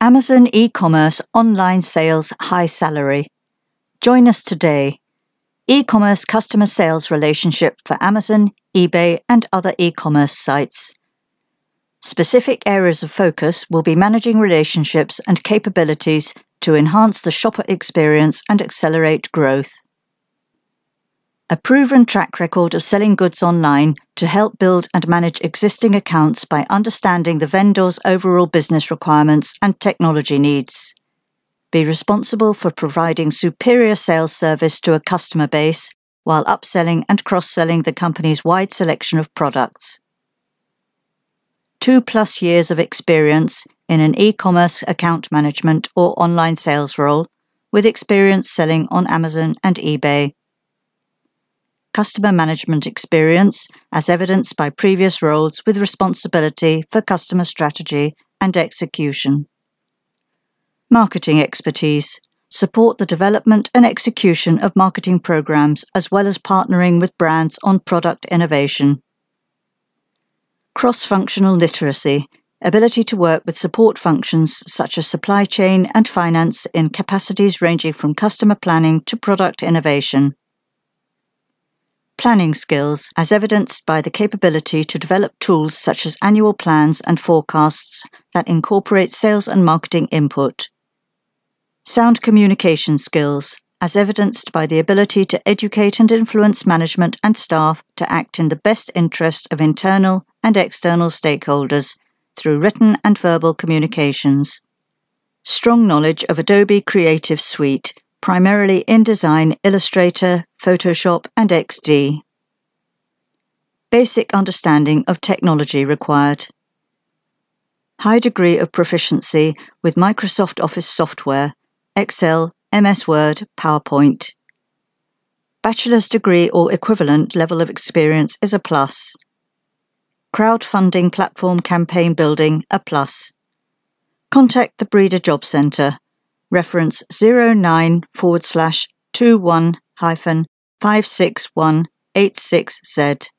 Amazon e commerce online sales high salary. Join us today. E commerce customer sales relationship for Amazon, eBay, and other e commerce sites. Specific areas of focus will be managing relationships and capabilities to enhance the shopper experience and accelerate growth. A proven track record of selling goods online to help build and manage existing accounts by understanding the vendor's overall business requirements and technology needs. Be responsible for providing superior sales service to a customer base while upselling and cross selling the company's wide selection of products. Two plus years of experience in an e commerce account management or online sales role, with experience selling on Amazon and eBay customer management experience, as evidenced by previous roles with responsibility for customer strategy and execution. Marketing expertise. Support the development and execution of marketing programs as well as partnering with brands on product innovation. Cross functional literacy. Ability to work with support functions such as supply chain and finance in capacities ranging from customer planning to product innovation planning skills, as evidenced by the capability to develop tools such as annual plans and forecasts that incorporate sales and marketing input. Sound communication skills, as evidenced by the ability to educate and influence management and staff to act in the best interest of internal and external stakeholders through written and verbal communications. Strong knowledge of Adobe Creative Suite primarily InDesign, Illustrator, Photoshop, and XD. Basic understanding of technology required. High degree of proficiency with Microsoft Office software, Excel, MS Word, PowerPoint. Bachelor's degree or equivalent level of experience is a plus. Crowdfunding platform campaign building, a plus. Contact the Brida Job Centre reference 09 forward slash 21 hyphen 56186Z.